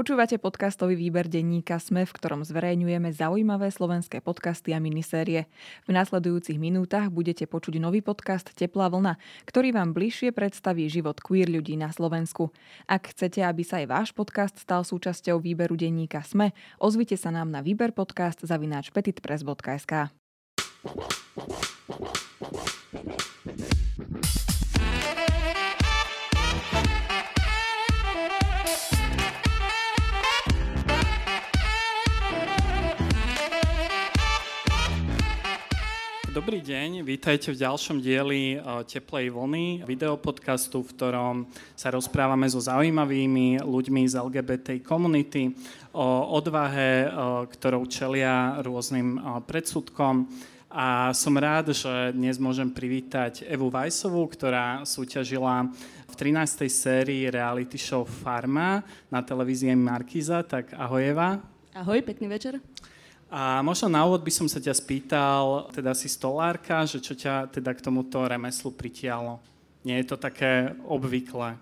Počúvate podcastový výber denníka SME, v ktorom zverejňujeme zaujímavé slovenské podcasty a minisérie. V nasledujúcich minútach budete počuť nový podcast Teplá vlna, ktorý vám bližšie predstaví život queer ľudí na Slovensku. Ak chcete, aby sa aj váš podcast stal súčasťou výberu denníka SME, ozvite sa nám na výber podcast zavináč petitpress.sk. Dobrý deň, vítajte v ďalšom dieli eh, Teplej vlny, videopodcastu, v ktorom sa rozprávame so zaujímavými ľuďmi z LGBT komunity o odvahe, eh, ktorou čelia rôznym eh, predsudkom. A som rád, že dnes môžem privítať Evu Vajsovú, ktorá súťažila v 13. sérii reality show Farma na televízii Markiza. Tak ahoj Eva. Ahoj, pekný večer. A možno na úvod by som sa ťa spýtal, teda si stolárka, že čo ťa teda k tomuto remeslu pritialo? Nie je to také obvyklé?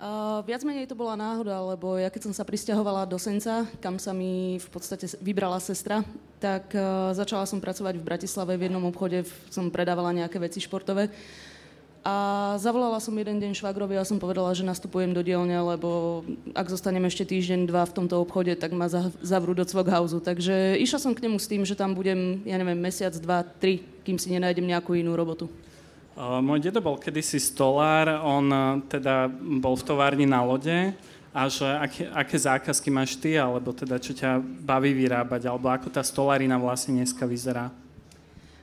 Uh, viac menej to bola náhoda, lebo ja keď som sa pristahovala do Senca, kam sa mi v podstate vybrala sestra, tak uh, začala som pracovať v Bratislave v jednom obchode, som predávala nejaké veci športové. A zavolala som jeden deň švagrovi a som povedala, že nastupujem do dielne, lebo ak zostanem ešte týždeň, dva v tomto obchode, tak ma zavrú do Cvoghausu. Takže išla som k nemu s tým, že tam budem, ja neviem, mesiac, dva, tri, kým si nenájdem nejakú inú robotu. Môj dedo bol kedysi stolár, on uh, teda bol v továrni na lode a že aké, aké zákazky máš ty, alebo teda čo ťa baví vyrábať, alebo ako tá stolárina vlastne dneska vyzerá?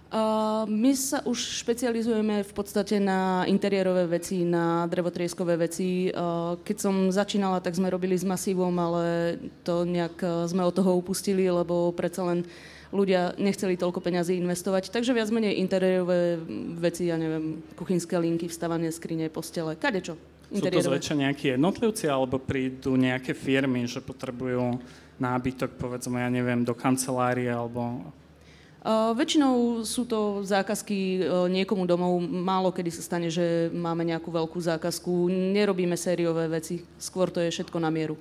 Uh, my sa už špecializujeme v podstate na interiérové veci, na drevotrieskové veci. Uh, keď som začínala, tak sme robili s masívom, ale to nejak uh, sme od toho upustili, lebo predsa len ľudia nechceli toľko peňazí investovať. Takže viac menej interiérové veci, ja neviem, kuchynské linky, vstávanie skrine, postele, kadečo. Sú to zväčša nejakí jednotlivci, alebo prídu nejaké firmy, že potrebujú nábytok, povedzme, ja neviem, do kancelárie, alebo väčšinou sú to zákazky niekomu domov. Málo kedy sa stane, že máme nejakú veľkú zákazku. Nerobíme sériové veci. Skôr to je všetko na mieru.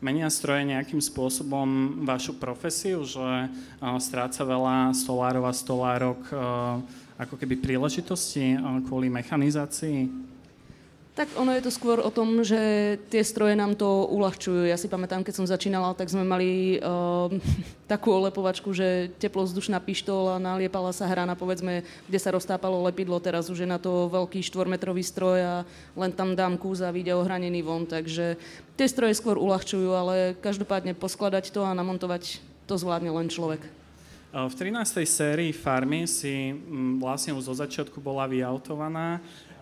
Menia stroje nejakým spôsobom vašu profesiu, že stráca veľa stolárov a stolárok ako keby príležitosti kvôli mechanizácii? Tak ono je to skôr o tom, že tie stroje nám to uľahčujú. Ja si pamätám, keď som začínala, tak sme mali uh, takú olepovačku, že teplozdušná pištola, naliepala sa hrana, povedzme, kde sa roztápalo lepidlo. Teraz už je na to veľký štvormetrový stroj a len tam dám kúz a vyjde ohranený von. Takže tie stroje skôr uľahčujú, ale každopádne poskladať to a namontovať to zvládne len človek. V 13. sérii Farmy si vlastne už zo začiatku bola vyautovaná.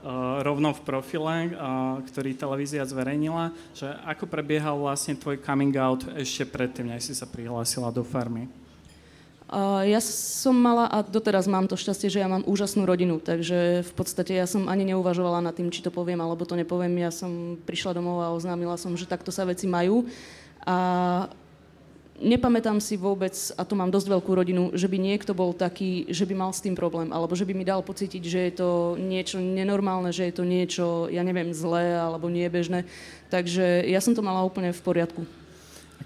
Uh, rovno v profile, uh, ktorý televízia zverejnila, že ako prebiehal vlastne tvoj coming out ešte predtým, než si sa prihlásila do farmy? Uh, ja som mala, a doteraz mám to šťastie, že ja mám úžasnú rodinu, takže v podstate ja som ani neuvažovala nad tým, či to poviem alebo to nepoviem. Ja som prišla domov a oznámila som, že takto sa veci majú. A nepamätám si vôbec, a to mám dosť veľkú rodinu, že by niekto bol taký, že by mal s tým problém, alebo že by mi dal pocítiť, že je to niečo nenormálne, že je to niečo, ja neviem, zlé alebo niebežné. Takže ja som to mala úplne v poriadku.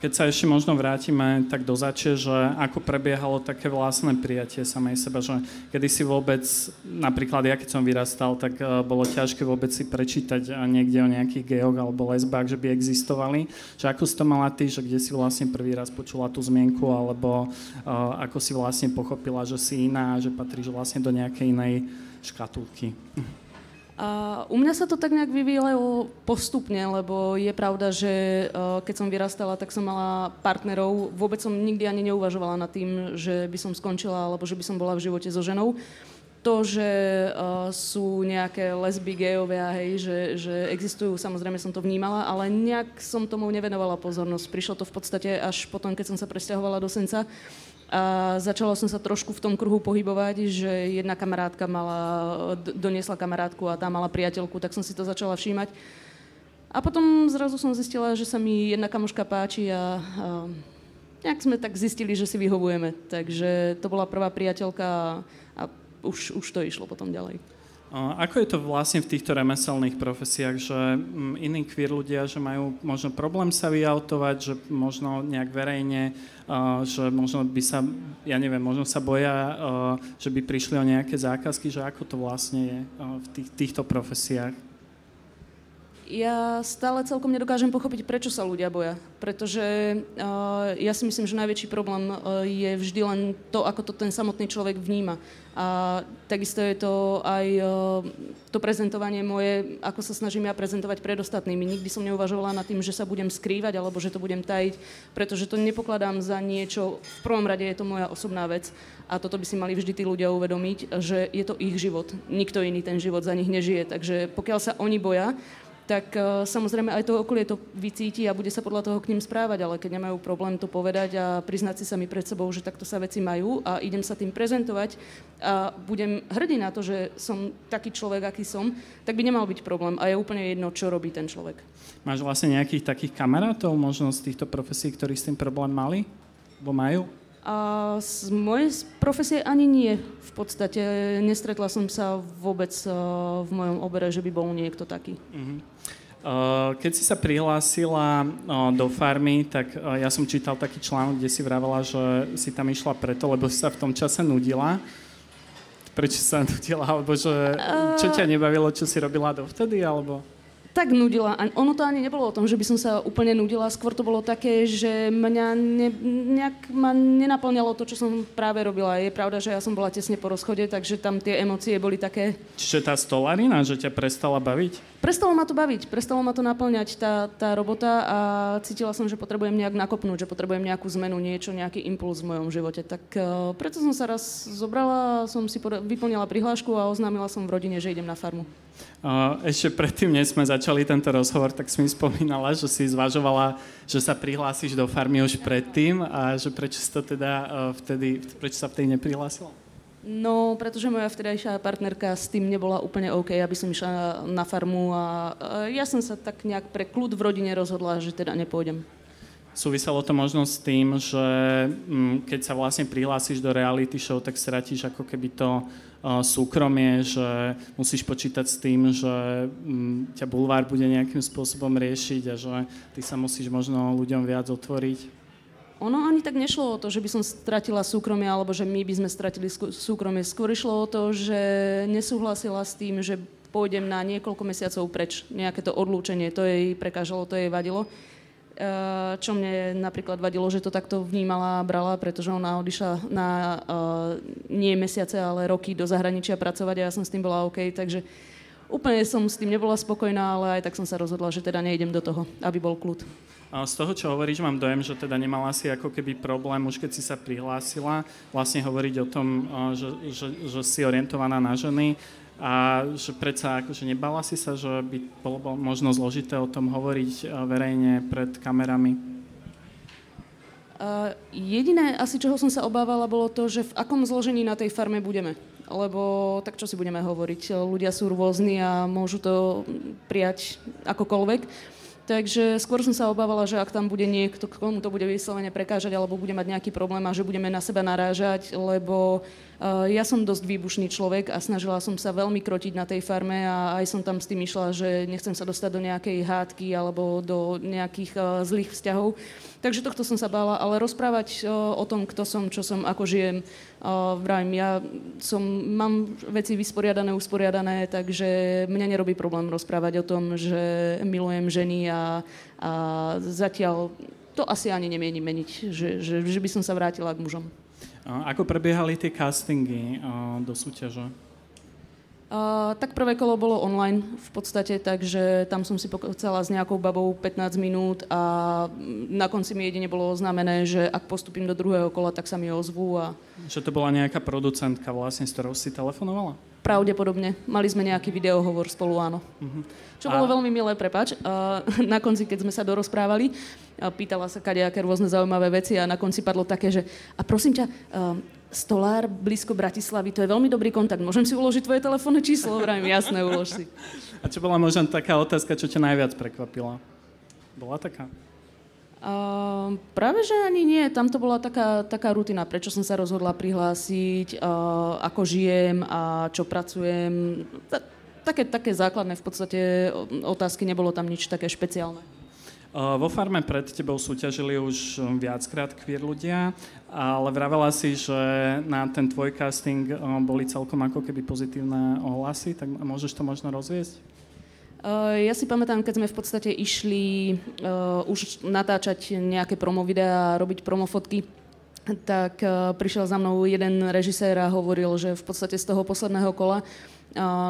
Keď sa ešte možno vrátime tak do zače, že ako prebiehalo také vlastné prijatie samej seba, že kedy si vôbec, napríklad ja keď som vyrastal, tak uh, bolo ťažké vôbec si prečítať uh, niekde o nejakých geoch alebo lesbách, že by existovali. Že ako si to mala ty, že kde si vlastne prvý raz počula tú zmienku, alebo uh, ako si vlastne pochopila, že si iná, že patríš vlastne do nejakej inej škatulky. A u mňa sa to tak nejak vyvíjalo postupne, lebo je pravda, že e, keď som vyrastala, tak som mala partnerov. Vôbec som nikdy ani neuvažovala nad tým, že by som skončila alebo že by som bola v živote so ženou. To, že uh, sú nejaké lesby, gejovia, hej, že, že existujú, samozrejme som to vnímala, ale nejak som tomu nevenovala pozornosť. Prišlo to v podstate až potom, keď som sa presťahovala do Senca. A začala som sa trošku v tom kruhu pohybovať, že jedna kamarátka mala, doniesla kamarátku a tá mala priateľku, tak som si to začala všímať. A potom zrazu som zistila, že sa mi jedna kamoška páči a, a nejak sme tak zistili, že si vyhovujeme. Takže to bola prvá priateľka a, už, už to išlo potom ďalej. Ako je to vlastne v týchto remeselných profesiách, že mm, iní queer ľudia, že majú možno problém sa vyautovať, že možno nejak verejne, že možno by sa, ja neviem, možno sa boja, že by prišli o nejaké zákazky, že ako to vlastne je v tých, týchto profesiách? Ja stále celkom nedokážem pochopiť, prečo sa ľudia boja. Pretože uh, ja si myslím, že najväčší problém uh, je vždy len to, ako to ten samotný človek vníma. A takisto je to aj uh, to prezentovanie moje, ako sa snažím ja prezentovať pred ostatnými. Nikdy som neuvažovala nad tým, že sa budem skrývať alebo že to budem tajiť, pretože to nepokladám za niečo, v prvom rade je to moja osobná vec a toto by si mali vždy tí ľudia uvedomiť, že je to ich život. Nikto iný ten život za nich nežije. Takže pokiaľ sa oni boja, tak uh, samozrejme aj to okolie to vycíti a bude sa podľa toho k ním správať, ale keď nemajú problém to povedať a priznať si sami pred sebou, že takto sa veci majú a idem sa tým prezentovať a budem hrdý na to, že som taký človek, aký som, tak by nemal byť problém a je úplne jedno, čo robí ten človek. Máš vlastne nejakých takých kamarátov možno z týchto profesí, ktorí s tým problém mali? Bo majú? A z mojej profesie ani nie. V podstate nestretla som sa vôbec v mojom obere, že by bol niekto taký. Uh-huh. Keď si sa prihlásila do farmy, tak ja som čítal taký článok, kde si vravela, že si tam išla preto, lebo si sa v tom čase nudila. Prečo sa nudila? Alebo že, čo ťa nebavilo, čo si robila dovtedy? Alebo tak nudila. A ono to ani nebolo o tom, že by som sa úplne nudila, skôr to bolo také, že mňa ne, nejak ma nenaplňalo to, čo som práve robila. Je pravda, že ja som bola tesne po rozchode, takže tam tie emócie boli také... Čiže tá stolarina, že ťa prestala baviť? Prestalo ma to baviť, prestalo ma to naplňať tá, tá robota a cítila som, že potrebujem nejak nakopnúť, že potrebujem nejakú zmenu, niečo, nejaký impuls v mojom živote. Tak uh, preto som sa raz zobrala, som si vyplnila prihlášku a oznámila som v rodine, že idem na farmu. Ešte predtým, než sme začali tento rozhovor, tak si mi spomínala, že si zvažovala, že sa prihlásiš do farmy už predtým a že prečo, to teda vtedy, prečo sa vtedy neprihlásila? No, pretože moja vtedajšia partnerka s tým nebola úplne OK, aby som išla na farmu a ja som sa tak nejak pre kľud v rodine rozhodla, že teda nepôjdem. Súviselo to možno s tým, že mm, keď sa vlastne prihlásiš do reality show, tak stratíš ako keby to súkromie, že musíš počítať s tým, že mm, ťa bulvár bude nejakým spôsobom riešiť a že ty sa musíš možno ľuďom viac otvoriť? Ono ani tak nešlo o to, že by som stratila súkromie, alebo že my by sme stratili súkromie. Skôr išlo o to, že nesúhlasila s tým, že pôjdem na niekoľko mesiacov preč. Nejaké to odlúčenie, to jej prekážalo, to jej vadilo. Eh, čo mne napríklad vadilo, že to takto vnímala a brala, pretože ona odišla na uh, nie mesiace, ale roky do zahraničia pracovať a ja som s tým bola OK, takže úplne som s tým nebola spokojná, ale aj tak som sa rozhodla, že teda nejdem do toho, aby bol kľud. Z toho, čo hovoríš, mám dojem, že teda nemala si ako keby problém, už keď si sa prihlásila, vlastne hovoriť o tom, že, že, že si orientovaná na ženy a že predsa akože nebala si sa, že by bolo možno zložité o tom hovoriť verejne pred kamerami? Jediné asi, čoho som sa obávala, bolo to, že v akom zložení na tej farme budeme. Lebo tak čo si budeme hovoriť, ľudia sú rôzni a môžu to prijať akokoľvek. Takže skôr som sa obávala, že ak tam bude niekto, komu to bude vyslovene prekážať alebo bude mať nejaký problém a že budeme na seba narážať, lebo uh, ja som dosť výbušný človek a snažila som sa veľmi krotiť na tej farme a aj som tam s tým išla, že nechcem sa dostať do nejakej hádky alebo do nejakých uh, zlých vzťahov. Takže tohto som sa bála, ale rozprávať uh, o tom, kto som, čo som, ako žijem, uh, vravím, ja som, mám veci vysporiadané, usporiadané, takže mňa nerobí problém rozprávať o tom, že milujem ženy a, a zatiaľ to asi ani nemienim meniť, že, že, že by som sa vrátila k mužom. Ako prebiehali tie castingy do súťaže? Uh, tak prvé kolo bolo online v podstate, takže tam som si pokocala s nejakou babou 15 minút a na konci mi jedine bolo oznámené, že ak postupím do druhého kola, tak sa mi ozvú. A... Že to bola nejaká producentka vlastne, s ktorou si telefonovala? Pravdepodobne. Mali sme nejaký videohovor spolu, áno. Uh-huh. Čo a... bolo veľmi milé, prepač. Uh, na konci, keď sme sa dorozprávali, uh, pýtala sa kadejaké rôzne zaujímavé veci a na konci padlo také, že a prosím ťa, uh, Stolár blízko Bratislavy, to je veľmi dobrý kontakt. Môžem si uložiť tvoje telefónne číslo? Vrajím, jasné, ulož si. A čo bola možno taká otázka, čo ťa najviac prekvapila? Bola taká? Uh, práve, že ani nie. Tam to bola taká, taká rutina, prečo som sa rozhodla prihlásiť, uh, ako žijem a čo pracujem. Ta, také, také základné v podstate otázky, nebolo tam nič také špeciálne. Uh, vo farme pred tebou súťažili už viackrát queer ľudia, ale vravela si, že na ten tvoj casting uh, boli celkom ako keby pozitívne ohlasy, tak môžeš to možno rozviesť? Eh, ja si pamätám, keď sme v podstate išli už natáčať nejaké promo videá, robiť promofotky, tak prišiel za mnou jeden režisér a hovoril, že v podstate z toho posledného kola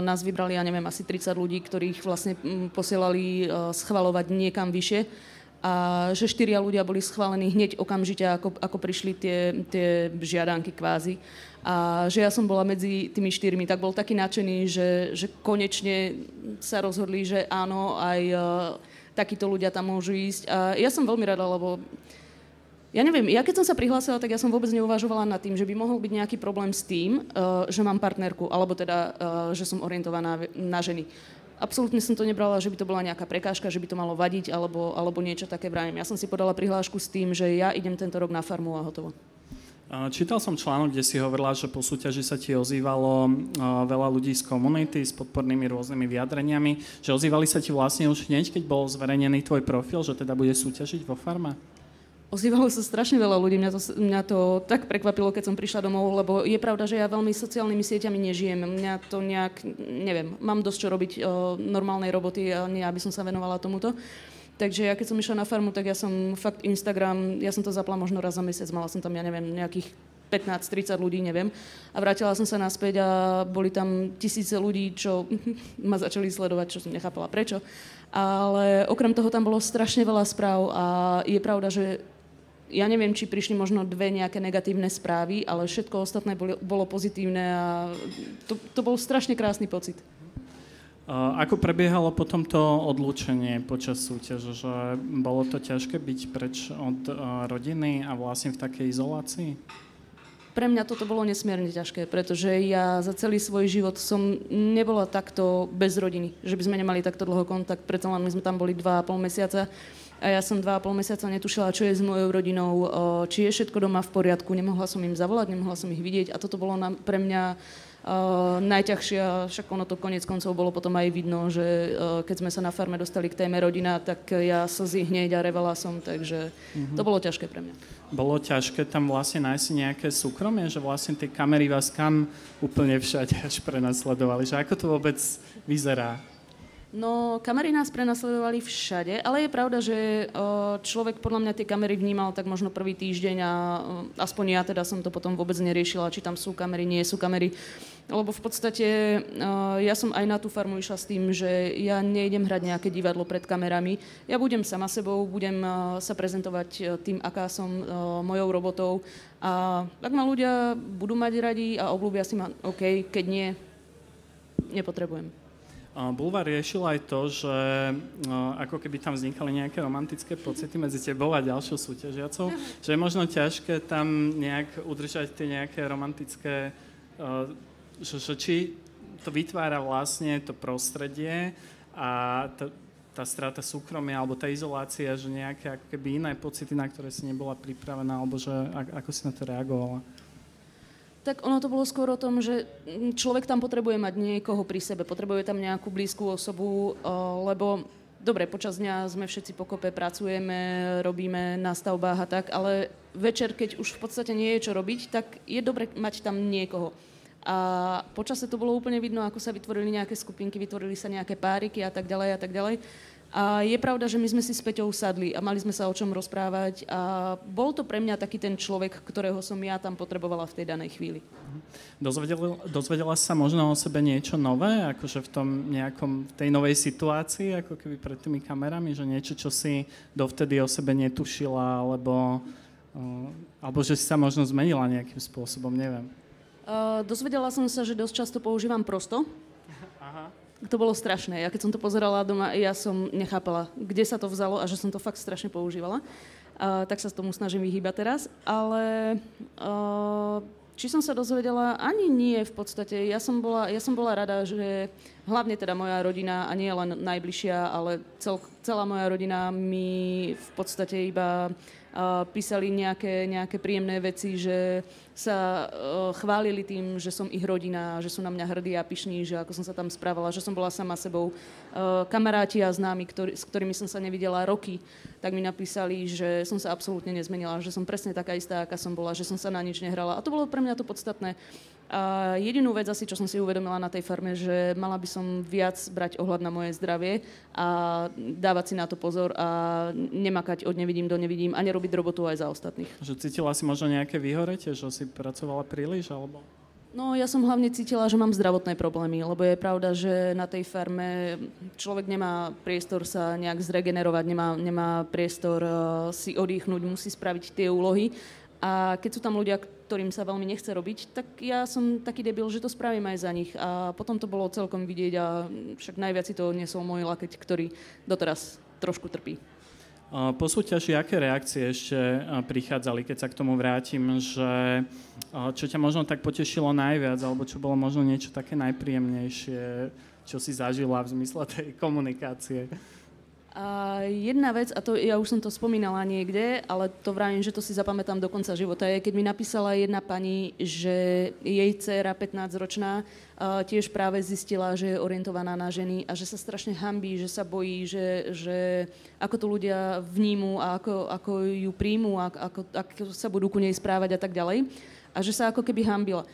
nás vybrali, ja neviem, asi 30 ľudí, ktorých vlastne um, posielali uh, schvalovať niekam vyššie a že štyria ľudia boli schválení hneď okamžite, ako, ako prišli tie, tie žiadanky kvázi a že ja som bola medzi tými štyrmi, tak bol taký nadšený, že, že konečne sa rozhodli, že áno, aj uh, takíto ľudia tam môžu ísť. A ja som veľmi rada, lebo ja neviem, ja keď som sa prihlásila, tak ja som vôbec neuvažovala nad tým, že by mohol byť nejaký problém s tým, uh, že mám partnerku, alebo teda, uh, že som orientovaná na ženy. Absolútne som to nebrala, že by to bola nejaká prekážka, že by to malo vadiť, alebo, alebo niečo také vrajem. Ja som si podala prihlášku s tým, že ja idem tento rok na farmu a hotovo. Čítal som článok, kde si hovorila, že po súťaži sa ti ozývalo veľa ľudí z komunity s podpornými rôznymi vyjadreniami, že ozývali sa ti vlastne už hneď, keď bol zverejnený tvoj profil, že teda bude súťažiť vo farme? Ozývalo sa strašne veľa ľudí, mňa to, mňa to tak prekvapilo, keď som prišla domov, lebo je pravda, že ja veľmi sociálnymi sieťami nežijem. Mňa to nejak, neviem, mám dosť čo robiť o normálnej roboty a nie, aby som sa venovala tomuto. Takže ja keď som išla na farmu, tak ja som fakt Instagram, ja som to zapla možno raz za mesiac, mala som tam, ja neviem, nejakých 15-30 ľudí, neviem. A vrátila som sa naspäť a boli tam tisíce ľudí, čo ma začali sledovať, čo som nechápala prečo. Ale okrem toho tam bolo strašne veľa správ a je pravda, že ja neviem, či prišli možno dve nejaké negatívne správy, ale všetko ostatné bolo, bolo pozitívne a to, to bol strašne krásny pocit. Ako prebiehalo potom to odlúčenie počas súťaže? Že bolo to ťažké byť preč od rodiny a vlastne v takej izolácii? Pre mňa toto bolo nesmierne ťažké, pretože ja za celý svoj život som nebola takto bez rodiny, že by sme nemali takto dlho kontakt, preto len my sme tam boli dva a pol mesiaca a ja som dva a pol mesiaca netušila, čo je s mojou rodinou, či je všetko doma v poriadku, nemohla som im zavolať, nemohla som ich vidieť a toto bolo na, pre mňa Uh, najťažšia, však ono to konec koncov bolo potom aj vidno, že uh, keď sme sa na farme dostali k téme rodina, tak ja slzy hneď a revala som, takže mm-hmm. to bolo ťažké pre mňa. Bolo ťažké tam vlastne nájsť nejaké súkromie, že vlastne tie kamery vás kam úplne všade až prenasledovali, že ako to vôbec vyzerá? No, kamery nás prenasledovali všade, ale je pravda, že človek podľa mňa tie kamery vnímal tak možno prvý týždeň a aspoň ja teda som to potom vôbec neriešila, či tam sú kamery, nie sú kamery. Lebo v podstate ja som aj na tú farmu išla s tým, že ja nejdem hrať nejaké divadlo pred kamerami. Ja budem sama sebou, budem sa prezentovať tým, aká som mojou robotou. A ak ma ľudia budú mať radi a oblúbia si ma, OK, keď nie, nepotrebujem. Bulvar riešil aj to, že ako keby tam vznikali nejaké romantické pocity medzi tebou a ďalšou súťažiacou, že je možno ťažké tam nejak udržať tie nejaké romantické, že, že či to vytvára vlastne to prostredie a tá, tá strata súkromia alebo tá izolácia, že nejaké ako keby iné pocity, na ktoré si nebola pripravená, alebo že ako si na to reagovala. Tak ono to bolo skôr o tom, že človek tam potrebuje mať niekoho pri sebe, potrebuje tam nejakú blízku osobu, lebo dobre, počas dňa sme všetci pokope, pracujeme, robíme na stavbách a tak, ale večer, keď už v podstate nie je čo robiť, tak je dobre mať tam niekoho. A počase to bolo úplne vidno, ako sa vytvorili nejaké skupinky, vytvorili sa nejaké páriky a tak ďalej a tak ďalej. A je pravda, že my sme si s Peťou sadli a mali sme sa o čom rozprávať a bol to pre mňa taký ten človek, ktorého som ja tam potrebovala v tej danej chvíli. Dozvedela, dozvedela sa možno o sebe niečo nové, akože v tom nejakom, v tej novej situácii, ako keby pred tými kamerami, že niečo, čo si dovtedy o sebe netušila, alebo, uh, alebo že si sa možno zmenila nejakým spôsobom, neviem. Uh, dozvedela som sa, že dosť často používam prosto. Aha to bolo strašné. Ja keď som to pozerala doma, ja som nechápala, kde sa to vzalo a že som to fakt strašne používala. Uh, tak sa tomu snažím vyhýbať teraz. Ale uh, či som sa dozvedela? Ani nie v podstate. Ja som bola, ja som bola rada, že hlavne teda moja rodina, a nie len najbližšia, ale cel, celá moja rodina mi v podstate iba uh, písali nejaké, nejaké príjemné veci, že sa uh, chválili tým, že som ich rodina, že sú na mňa hrdí a pyšní, že ako som sa tam správala, že som bola sama sebou. Uh, kamaráti a známi, ktorý, s ktorými som sa nevidela roky, tak mi napísali, že som sa absolútne nezmenila, že som presne taká istá, aká som bola, že som sa na nič nehrala. A to bolo pre mňa to podstatné. A jedinú vec asi, čo som si uvedomila na tej farme, že mala by som viac brať ohľad na moje zdravie a dávať si na to pozor a nemakať od nevidím do nevidím a nerobiť robotu aj za ostatných. Že cítila si možno nejaké vyhorete, že si pracovala príliš, alebo... No ja som hlavne cítila, že mám zdravotné problémy, lebo je pravda, že na tej farme človek nemá priestor sa nejak zregenerovať, nemá, nemá priestor uh, si oddychnúť, musí spraviť tie úlohy. A keď sú tam ľudia, ktorým sa veľmi nechce robiť, tak ja som taký debil, že to spravím aj za nich. A potom to bolo celkom vidieť a však najviac si to niesol môj lakeť, ktorý doteraz trošku trpí. Po súťaži, aké reakcie ešte prichádzali, keď sa k tomu vrátim, že čo ťa možno tak potešilo najviac, alebo čo bolo možno niečo také najpríjemnejšie, čo si zažila v zmysle tej komunikácie? A jedna vec, a to ja už som to spomínala niekde, ale to vravím, že to si zapamätám do konca života, je, keď mi napísala jedna pani, že jej dcéra 15-ročná tiež práve zistila, že je orientovaná na ženy a že sa strašne hambí, že sa bojí, že, že ako to ľudia vnímu a ako, ako ju príjmu ako, ako sa budú ku nej správať a tak ďalej. A že sa ako keby hambila.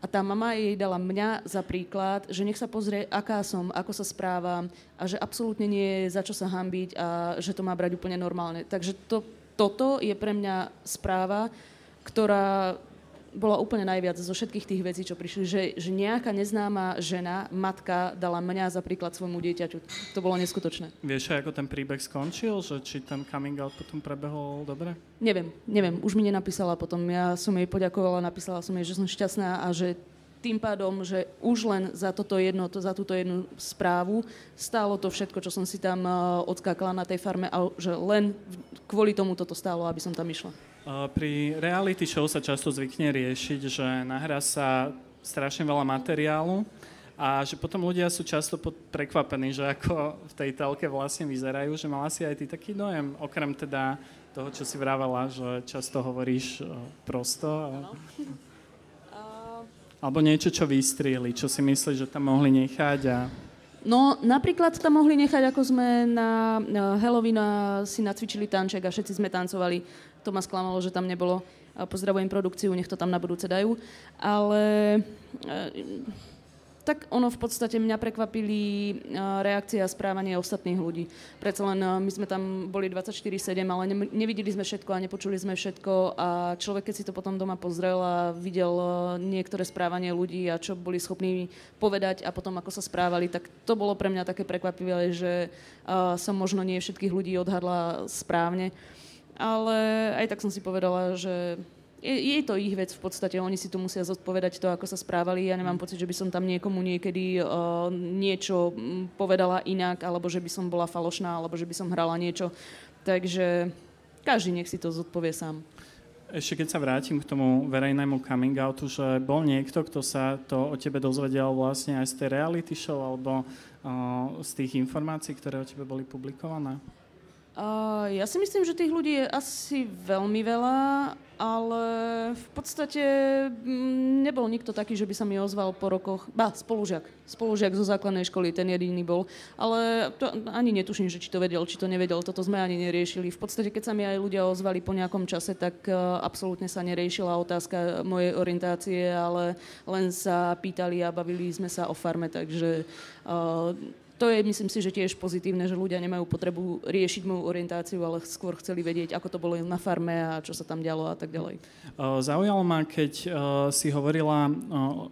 A tá mama jej dala mňa za príklad, že nech sa pozrie, aká som, ako sa správam a že absolútne nie je za čo sa hambiť a že to má brať úplne normálne. Takže to, toto je pre mňa správa, ktorá bola úplne najviac zo všetkých tých vecí, čo prišli, že, že nejaká neznáma žena, matka, dala mňa za príklad svojmu dieťaťu. To bolo neskutočné. Vieš, ako ten príbeh skončil? Že či ten coming out potom prebehol dobre? Neviem, neviem. Už mi nenapísala potom. Ja som jej poďakovala, napísala som jej, že som šťastná a že tým pádom, že už len za, toto jedno, to, za túto jednu správu stálo to všetko, čo som si tam uh, odskákala na tej farme a že len kvôli tomu toto stálo, aby som tam išla. Pri reality show sa často zvykne riešiť, že nahrá sa strašne veľa materiálu a že potom ľudia sú často prekvapení, že ako v tej telke vlastne vyzerajú, že mala si aj ty taký dojem, okrem teda toho, čo si vravala, že často hovoríš prosto. A... Alebo niečo, čo vystrieli, čo si myslíš, že tam mohli nechať a... No, napríklad tam mohli nechať, ako sme na Halloween si nacvičili tanček a všetci sme tancovali to ma sklamalo, že tam nebolo. Pozdravujem produkciu, nech to tam na budúce dajú. Ale e, tak ono v podstate mňa prekvapili e, reakcie a správanie ostatných ľudí. Predsa len e, my sme tam boli 24-7, ale nevideli sme všetko a nepočuli sme všetko a človek, keď si to potom doma pozrel a videl niektoré správanie ľudí a čo boli schopní povedať a potom ako sa správali, tak to bolo pre mňa také prekvapivé, že som možno nie všetkých ľudí odhadla správne ale aj tak som si povedala, že je, je to ich vec v podstate, oni si tu musia zodpovedať to, ako sa správali. Ja nemám pocit, že by som tam niekomu niekedy uh, niečo povedala inak, alebo že by som bola falošná, alebo že by som hrala niečo. Takže každý nech si to zodpovie sám. Ešte keď sa vrátim k tomu verejnému coming outu, že bol niekto, kto sa to o tebe dozvedel vlastne aj z tej reality show alebo uh, z tých informácií, ktoré o tebe boli publikované? Uh, ja si myslím, že tých ľudí je asi veľmi veľa, ale v podstate mm, nebol nikto taký, že by sa mi ozval po rokoch. Ba, spolužiak. Spolužiak zo základnej školy, ten jediný bol. Ale to ani netuším, že či to vedel, či to nevedel. Toto sme ani neriešili. V podstate, keď sa mi aj ľudia ozvali po nejakom čase, tak uh, absolútne sa neriešila otázka mojej orientácie, ale len sa pýtali a bavili sme sa o farme, takže uh, to je, myslím si, že tiež pozitívne, že ľudia nemajú potrebu riešiť moju orientáciu, ale skôr chceli vedieť, ako to bolo na farme a čo sa tam dialo a tak ďalej. Zaujalo ma, keď si hovorila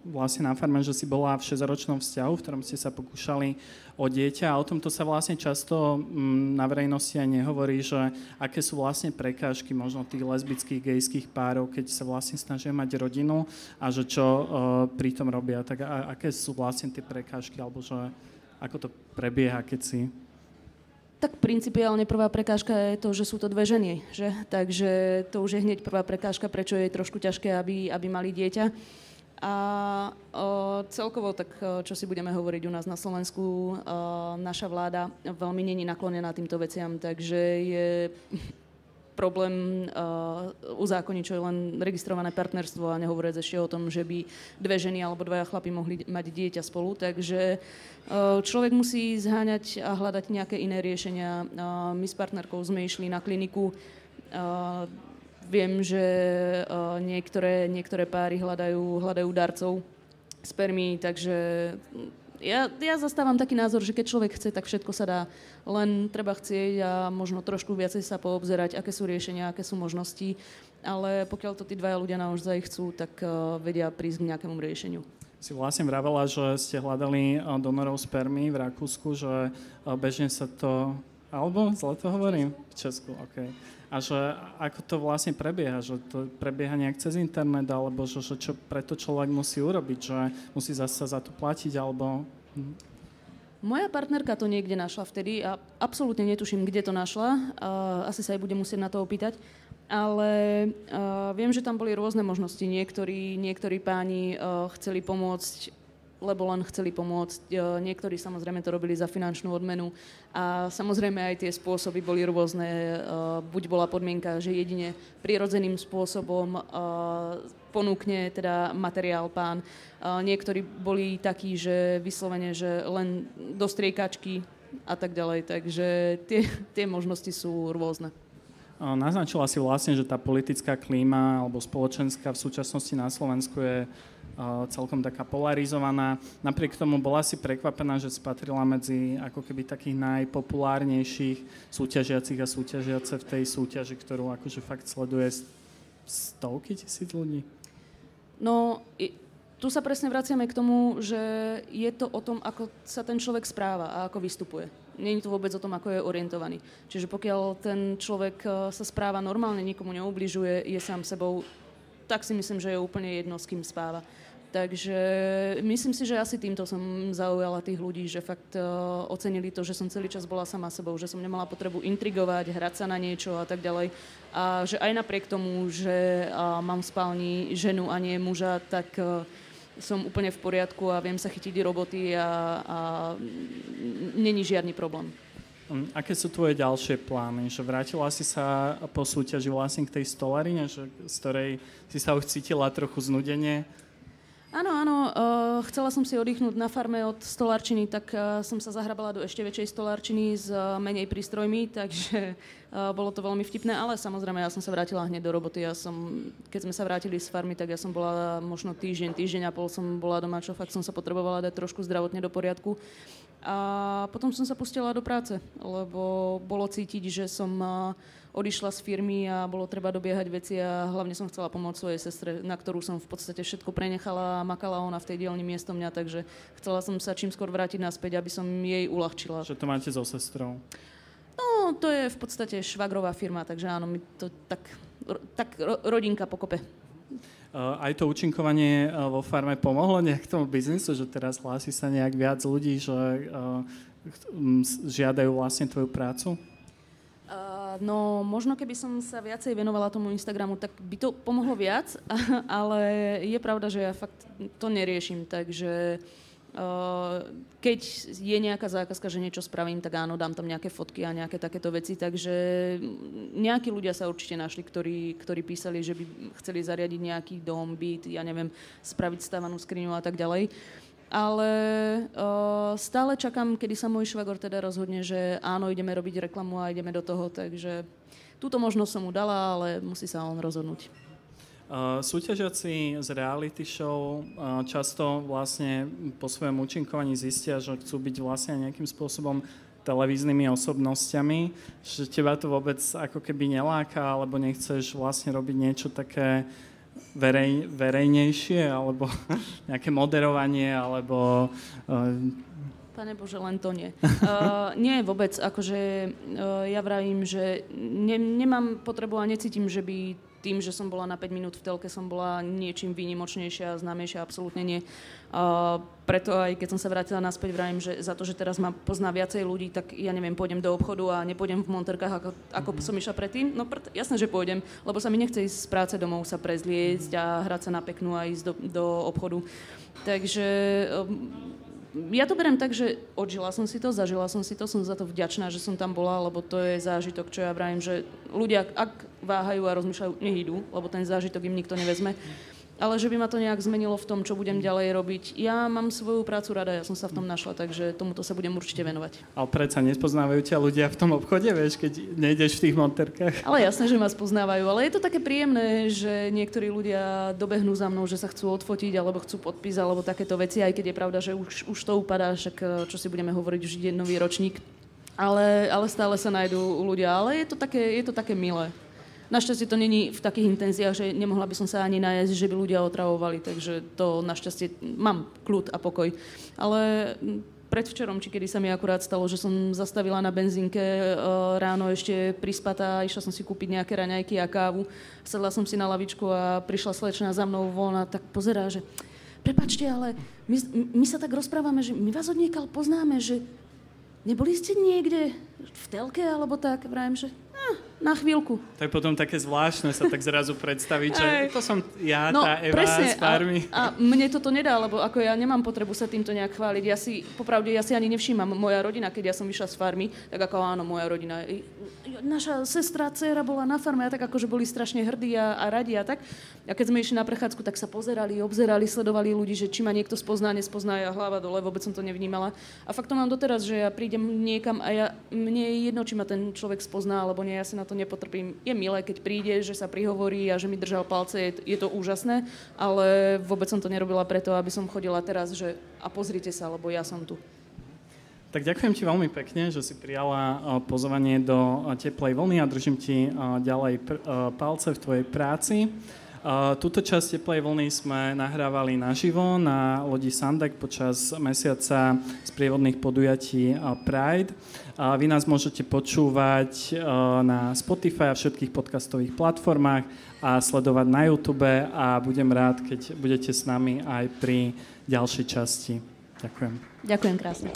vlastne na farme, že si bola v 6-ročnom vzťahu, v ktorom ste sa pokúšali o dieťa a o tomto sa vlastne často mm, na verejnosti aj nehovorí, že aké sú vlastne prekážky možno tých lesbických, gejských párov, keď sa vlastne snažia mať rodinu a že čo pri tom robia, tak aké sú vlastne tie prekážky alebo že ako to prebieha, keď si... Tak principiálne prvá prekážka je to, že sú to dve ženy, že? Takže to už je hneď prvá prekážka, prečo je trošku ťažké, aby, aby mali dieťa. A o, celkovo, tak čo si budeme hovoriť u nás na Slovensku, o, naša vláda veľmi není naklonená týmto veciam, takže je problém uh, uzákoniť, čo je len registrované partnerstvo a nehovoriť ešte o tom, že by dve ženy alebo dvaja chlapi mohli mať dieťa spolu. Takže uh, človek musí zháňať a hľadať nejaké iné riešenia. Uh, my s partnerkou sme išli na kliniku. Uh, viem, že uh, niektoré, niektoré páry hľadajú, hľadajú darcov spermí, takže ja, ja zastávam taký názor, že keď človek chce, tak všetko sa dá. Len treba chcieť a možno trošku viacej sa poobzerať, aké sú riešenia, aké sú možnosti. Ale pokiaľ to tí dvaja ľudia naozaj chcú, tak uh, vedia prísť k nejakému riešeniu. Si vlastne vravela, že ste hľadali donorov spermy v Rakúsku, že bežne sa to... Alebo zle to hovorím? V Česku, OK. A že ako to vlastne prebieha, že to prebieha nejak cez internet, alebo že, že čo preto človek musí urobiť, že musí zase za to platiť, alebo... Moja partnerka to niekde našla vtedy a absolútne netuším, kde to našla. Asi sa aj budem musieť na to opýtať. Ale uh, viem, že tam boli rôzne možnosti. Niektorí, niektorí páni uh, chceli pomôcť lebo len chceli pomôcť. E, niektorí samozrejme to robili za finančnú odmenu a samozrejme aj tie spôsoby boli rôzne. E, buď bola podmienka, že jedine prirodzeným spôsobom e, ponúkne teda materiál pán. Niektorí boli takí, že vyslovene, že len do striekačky a tak ďalej. Takže tie, tie možnosti sú rôzne. Naznačila si vlastne, že tá politická klíma alebo spoločenská v súčasnosti na Slovensku je celkom taká polarizovaná. Napriek tomu bola si prekvapená, že spatrila medzi ako keby takých najpopulárnejších súťažiacich a súťažiace v tej súťaži, ktorú akože fakt sleduje stovky tisíc ľudí. No, tu sa presne vraciame k tomu, že je to o tom, ako sa ten človek správa a ako vystupuje. Je to vôbec o tom, ako je orientovaný. Čiže pokiaľ ten človek e, sa správa normálne, nikomu neubližuje, je sám sebou, tak si myslím, že je úplne jedno, s kým spáva. Takže myslím si, že asi týmto som zaujala tých ľudí, že fakt uh, ocenili to, že som celý čas bola sama sebou, že som nemala potrebu intrigovať, hrať sa na niečo a tak ďalej. A že aj napriek tomu, že uh, mám v spálni ženu a nie muža, tak uh, som úplne v poriadku a viem sa chytiť roboty a, a není žiadny problém. Hm, aké sú tvoje ďalšie plány? Že vrátila si sa po súťaži vlastne k tej stolarine, že, z ktorej si sa už cítila trochu znudenie? Áno, áno, uh, chcela som si oddychnúť na farme od stolárčiny, tak uh, som sa zahrabala do ešte väčšej stolárčiny s uh, menej prístrojmi, takže uh, bolo to veľmi vtipné, ale samozrejme ja som sa vrátila hneď do roboty. Ja som, keď sme sa vrátili z farmy, tak ja som bola možno týždeň, týždeň a pol som bola doma, čo fakt som sa potrebovala dať trošku zdravotne do poriadku. A potom som sa pustila do práce, lebo bolo cítiť, že som odišla z firmy a bolo treba dobiehať veci a hlavne som chcela pomôcť svojej sestre, na ktorú som v podstate všetko prenechala a makala ona v tej dielni miesto mňa, takže chcela som sa čím skôr vrátiť naspäť, aby som jej uľahčila. Že to máte so sestrou? No, to je v podstate švagrová firma, takže áno, mi to tak, tak rodinka pokope. Uh, aj to účinkovanie uh, vo farme pomohlo nejak tomu biznisu, že teraz hlási sa nejak viac ľudí, že uh, žiadajú vlastne tvoju prácu? no možno keby som sa viacej venovala tomu Instagramu, tak by to pomohlo viac, ale je pravda, že ja fakt to neriešim, takže uh, keď je nejaká zákazka, že niečo spravím, tak áno, dám tam nejaké fotky a nejaké takéto veci, takže nejakí ľudia sa určite našli, ktorí, ktorí písali, že by chceli zariadiť nejaký dom, byt, ja neviem, spraviť stávanú skriňu a tak ďalej. Ale uh, stále čakám, kedy sa môj švagor teda rozhodne, že áno, ideme robiť reklamu a ideme do toho, takže túto možnosť som mu dala, ale musí sa on rozhodnúť. Uh, súťažiaci z reality show uh, často vlastne po svojom účinkovaní zistia, že chcú byť vlastne nejakým spôsobom televíznymi osobnosťami, že teba to vôbec ako keby neláka, alebo nechceš vlastne robiť niečo také verej, verejnejšie, alebo nejaké moderovanie, alebo... Uh... Pane Bože, len to nie. Uh, nie, vôbec. Akože uh, ja vravím, že ne, nemám potrebu a necítim, že by tým, že som bola na 5 minút v telke, som bola niečím výnimočnejšia a známejšia, absolútne nie. Uh, preto aj keď som sa vrátila naspäť, vravím, že za to, že teraz ma pozná viacej ľudí, tak ja neviem, pôjdem do obchodu a nepôjdem v monterkách, ako, ako mm-hmm. som išla predtým. No pr- jasné, že pôjdem, lebo sa mi nechce ísť z práce domov, sa prezliecť a hrať sa na peknú a ísť do, do obchodu. Takže um, ja to berem tak, že odžila som si to, zažila som si to, som za to vďačná, že som tam bola, lebo to je zážitok, čo ja vravím, že ľudia, ak váhajú a rozmýšľajú, nech idú, lebo ten zážitok im nikto nevezme ale že by ma to nejak zmenilo v tom, čo budem ďalej robiť. Ja mám svoju prácu rada, ja som sa v tom našla, takže tomuto sa budem určite venovať. Ale predsa nespoznávajú ťa ľudia v tom obchode, vieš, keď nejdeš v tých monterkách. Ale jasné, že ma spoznávajú, ale je to také príjemné, že niektorí ľudia dobehnú za mnou, že sa chcú odfotiť alebo chcú podpis alebo takéto veci, aj keď je pravda, že už, už to upadá, však eh, čo si budeme hovoriť, už ide nový ročník. Ale, ale stále sa nájdú ľudia, ale je to také, je to také milé. Našťastie to není v takých intenziách, že nemohla by som sa ani najesť, že by ľudia otravovali, takže to našťastie mám kľud a pokoj. Ale predvčerom, či kedy sa mi akurát stalo, že som zastavila na benzínke e, ráno ešte prispatá, išla som si kúpiť nejaké raňajky a kávu, sedla som si na lavičku a prišla slečna za mnou von a tak pozerá, že prepačte, ale my, my sa tak rozprávame, že my vás odniekal poznáme, že neboli ste niekde v telke alebo tak, vrajem, že na chvíľku. To je potom také zvláštne sa tak zrazu predstaviť, že to som ja, no, tá Eva presne, z farmy. A, a mne toto nedá, lebo ako ja nemám potrebu sa týmto nejak chváliť. Ja si, popravde, ja si ani nevšímam moja rodina, keď ja som vyšla z farmy, tak ako áno, moja rodina. Naša sestra, dcera bola na farme a tak akože boli strašne hrdí a, a radi a tak. A keď sme išli na prechádzku, tak sa pozerali, obzerali, sledovali ľudí, že či ma niekto spozná, nespozná, ja hlava dole, vôbec som to nevnímala. A fakt to mám doteraz, že ja prídem niekam a ja, mne je jedno, či ma ten človek spozná, alebo nie, ja si na to nepotrpím. Je milé, keď príde, že sa prihovorí a že mi držal palce, je, je to úžasné, ale vôbec som to nerobila preto, aby som chodila teraz, že a pozrite sa, lebo ja som tu. Tak ďakujem ti veľmi pekne, že si prijala pozvanie do teplej vlny a držím ti ďalej palce v tvojej práci. Túto časť teplej vlny sme nahrávali naživo na lodi Sandek počas mesiaca sprievodných podujatí Pride. Vy nás môžete počúvať na Spotify a všetkých podcastových platformách a sledovať na YouTube a budem rád, keď budete s nami aj pri ďalšej časti. Ďakujem. Ďakujem krásne.